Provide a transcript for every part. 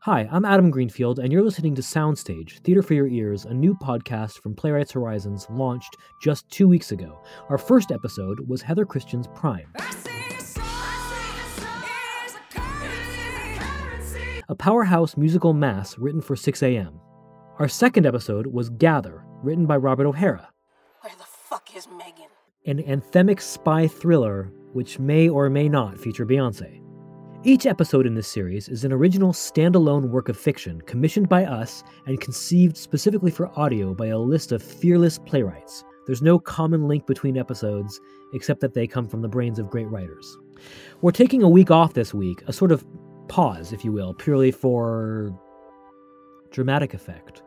Hi, I'm Adam Greenfield, and you're listening to Soundstage, Theater for Your Ears, a new podcast from Playwrights Horizons launched just two weeks ago. Our first episode was Heather Christian's Prime. A powerhouse musical mass written for 6 a.m. Our second episode was Gather, written by Robert O'Hara. Where the fuck is Megan? An anthemic spy thriller which may or may not feature Beyonce. Each episode in this series is an original standalone work of fiction commissioned by us and conceived specifically for audio by a list of fearless playwrights. There's no common link between episodes except that they come from the brains of great writers. We're taking a week off this week, a sort of pause, if you will, purely for dramatic effect.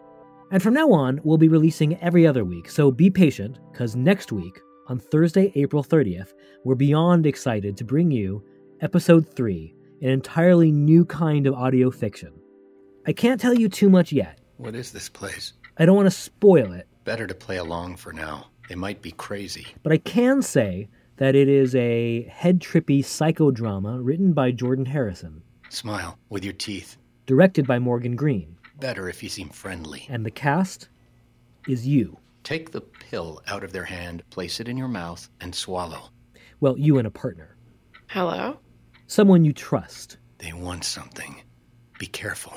And from now on, we'll be releasing every other week, so be patient, because next week, on Thursday, April 30th, we're beyond excited to bring you Episode 3 an entirely new kind of audio fiction. I can't tell you too much yet. What is this place? I don't want to spoil it. Better to play along for now. They might be crazy. But I can say that it is a head trippy psychodrama written by Jordan Harrison. Smile with your teeth. Directed by Morgan Green. Better if you seem friendly. And the cast is you. Take the pill out of their hand, place it in your mouth, and swallow. Well, you and a partner. Hello? Someone you trust. They want something. Be careful.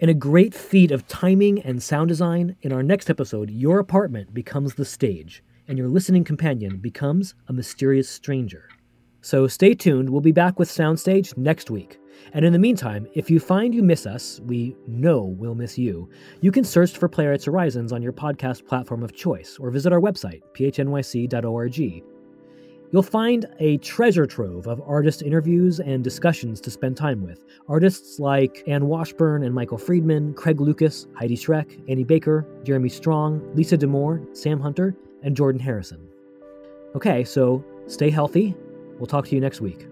In a great feat of timing and sound design, in our next episode, your apartment becomes the stage, and your listening companion becomes a mysterious stranger. So stay tuned, we'll be back with Soundstage next week. And in the meantime, if you find you miss us, we know we'll miss you. You can search for Playwrights Horizons on your podcast platform of choice or visit our website, phnyc.org. You'll find a treasure trove of artist interviews and discussions to spend time with. Artists like Anne Washburn and Michael Friedman, Craig Lucas, Heidi Schreck, Annie Baker, Jeremy Strong, Lisa D'Amour, Sam Hunter, and Jordan Harrison. Okay, so stay healthy. We'll talk to you next week.